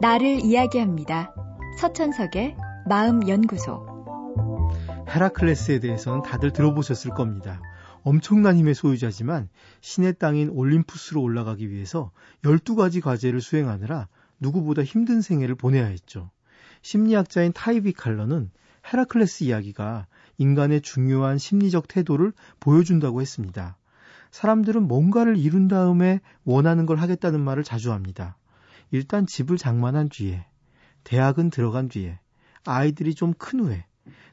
나를 이야기합니다. 서천석의 마음연구소. 헤라클레스에 대해서는 다들 들어보셨을 겁니다. 엄청난 힘의 소유자지만 신의 땅인 올림푸스로 올라가기 위해서 12가지 과제를 수행하느라 누구보다 힘든 생애를 보내야 했죠. 심리학자인 타이비 칼러는 헤라클레스 이야기가 인간의 중요한 심리적 태도를 보여준다고 했습니다. 사람들은 뭔가를 이룬 다음에 원하는 걸 하겠다는 말을 자주 합니다. 일단 집을 장만한 뒤에, 대학은 들어간 뒤에, 아이들이 좀 큰 후에,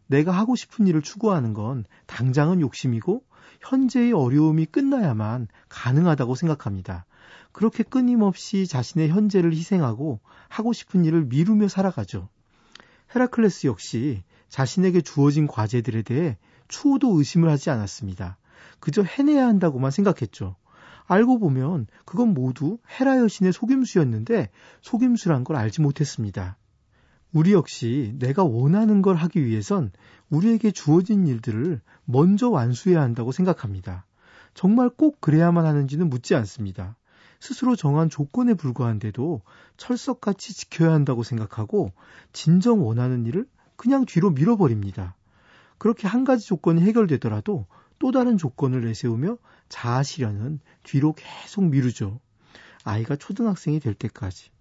내가 하고 싶은 일을 추구하는 건 당장은 욕심이고 현재의 어려움이 끝나야만 가능하다고 생각합니다. 그렇게 끊임없이 자신의 현재를 희생하고 하고 싶은 일을 미루며 살아가죠. 헤라클레스 역시 자신에게 주어진 과제들에 대해 추호도 의심을 하지 않았습니다. 그저 해내야 한다고만 생각했죠. 알고 보면 그건 모두 헤라 여신의 속임수였는데 속임수란 걸 알지 못했습니다. 우리 역시 내가 원하는 걸 하기 위해선 우리에게 주어진 일들을 먼저 완수해야 한다고 생각합니다. 정말 꼭 그래야만 하는지는 묻지 않습니다. 스스로 정한 조건에 불과한데도 철석같이 지켜야 한다고 생각하고 진정 원하는 일을 그냥 뒤로 밀어버립니다. 그렇게 한 가지 조건이 해결되더라도 또 다른 조건을 내세우며 자아 실현은 뒤로 계속 미루죠. 아이가 초등학생이 될 때까지,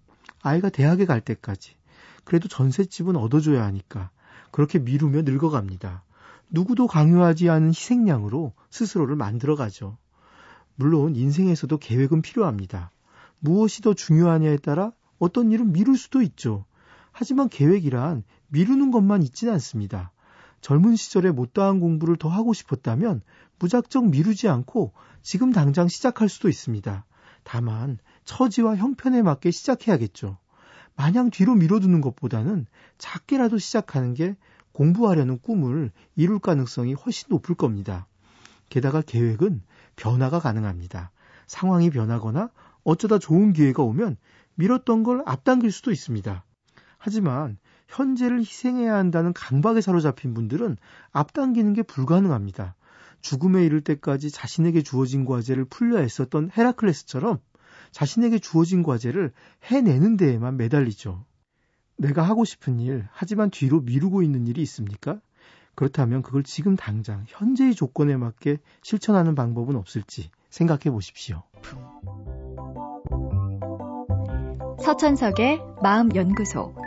아이가 대학에 갈 때까지, 그래도 전셋집은 얻어줘야 하니까 그렇게 미루며 늙어갑니다. 누구도 강요하지 않은 희생양으로 스스로를 만들어가죠. 물론 인생에서도 계획은 필요합니다. 무엇이 더 중요하냐에 따라 어떤 일은 미룰 수도 있죠. 하지만 계획이란 미루는 것만 있지는 않습니다. 젊은 시절에 못다한 공부를 더 하고 싶었다면 무작정 미루지 않고 지금 당장 시작할 수도 있습니다. 다만 처지와 형편에 맞게 시작해야겠죠. 마냥 뒤로 미뤄두는 것보다는 작게라도 시작하는 게 공부하려는 꿈을 이룰 가능성이 훨씬 높을 겁니다. 게다가 계획은 변화가 가능합니다. 상황이 변하거나 어쩌다 좋은 기회가 오면 미뤘던 걸 앞당길 수도 있습니다. 하지만 현재를 희생해야 한다는 강박에 사로잡힌 분들은 앞당기는 게 불가능합니다. 죽음에 이를 때까지 자신에게 주어진 과제를 풀려 했었던 헤라클레스처럼 자신에게 주어진 과제를 해내는 데에만 매달리죠. 내가 하고 싶은 일, 하지만 뒤로 미루고 있는 일이 있습니까? 그렇다면 그걸 지금 당장 현재의 조건에 맞게 실천하는 방법은 없을지 생각해 보십시오. 서천석의 마음연구소.